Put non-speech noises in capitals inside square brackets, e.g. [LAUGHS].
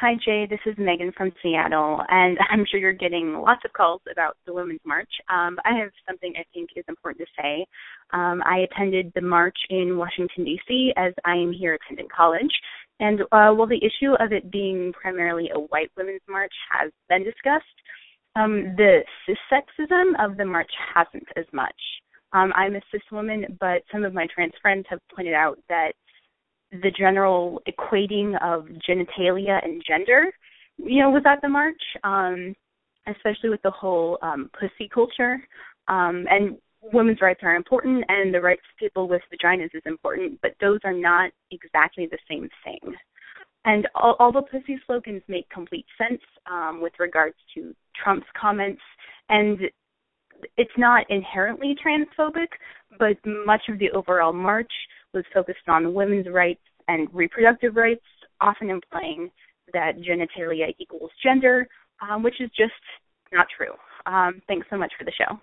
Hi, Jay. This is Megan from Seattle, and [LAUGHS] I'm sure you're getting lots of calls about the Women's March. Um, I have something I think is important to say. Um, I attended the march in Washington, D.C., as I am here attending college. And uh, while the issue of it being primarily a white women's march has been discussed, um, the cissexism of the march hasn't as much. Um, I'm a cis woman, but some of my trans friends have pointed out that the general equating of genitalia and gender, you know, was at the march, um, especially with the whole um, pussy culture. Um, and women's rights are important, and the rights of people with vaginas is important, but those are not exactly the same thing. And all, all the pussy slogans make complete sense um, with regards to Trump's comments, and it's not inherently transphobic, but much of the overall march was focused on women's rights and reproductive rights, often implying that genitalia equals gender, um, which is just not true. Um, thanks so much for the show.